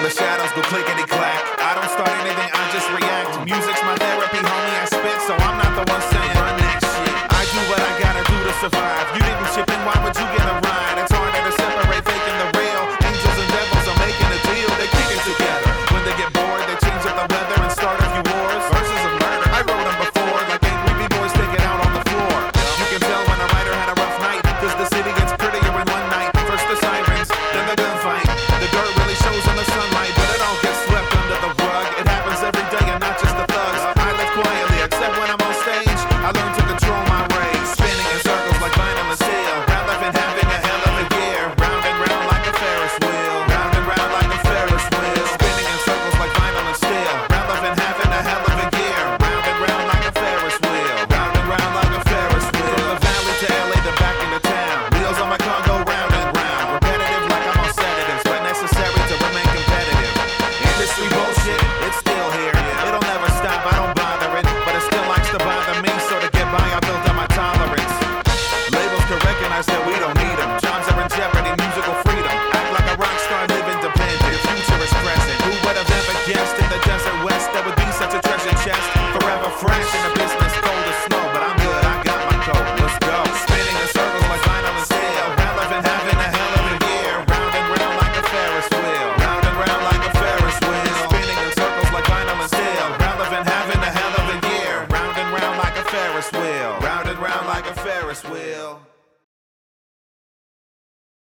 till the shadows go clickety clack. I don't start anything, I just react. Music's my therapy, homie. I spit, so I'm not the one saying I'm that shit. I do what I gotta do to survive. You didn't chip in, why would you get? round and round like a Ferris wheel.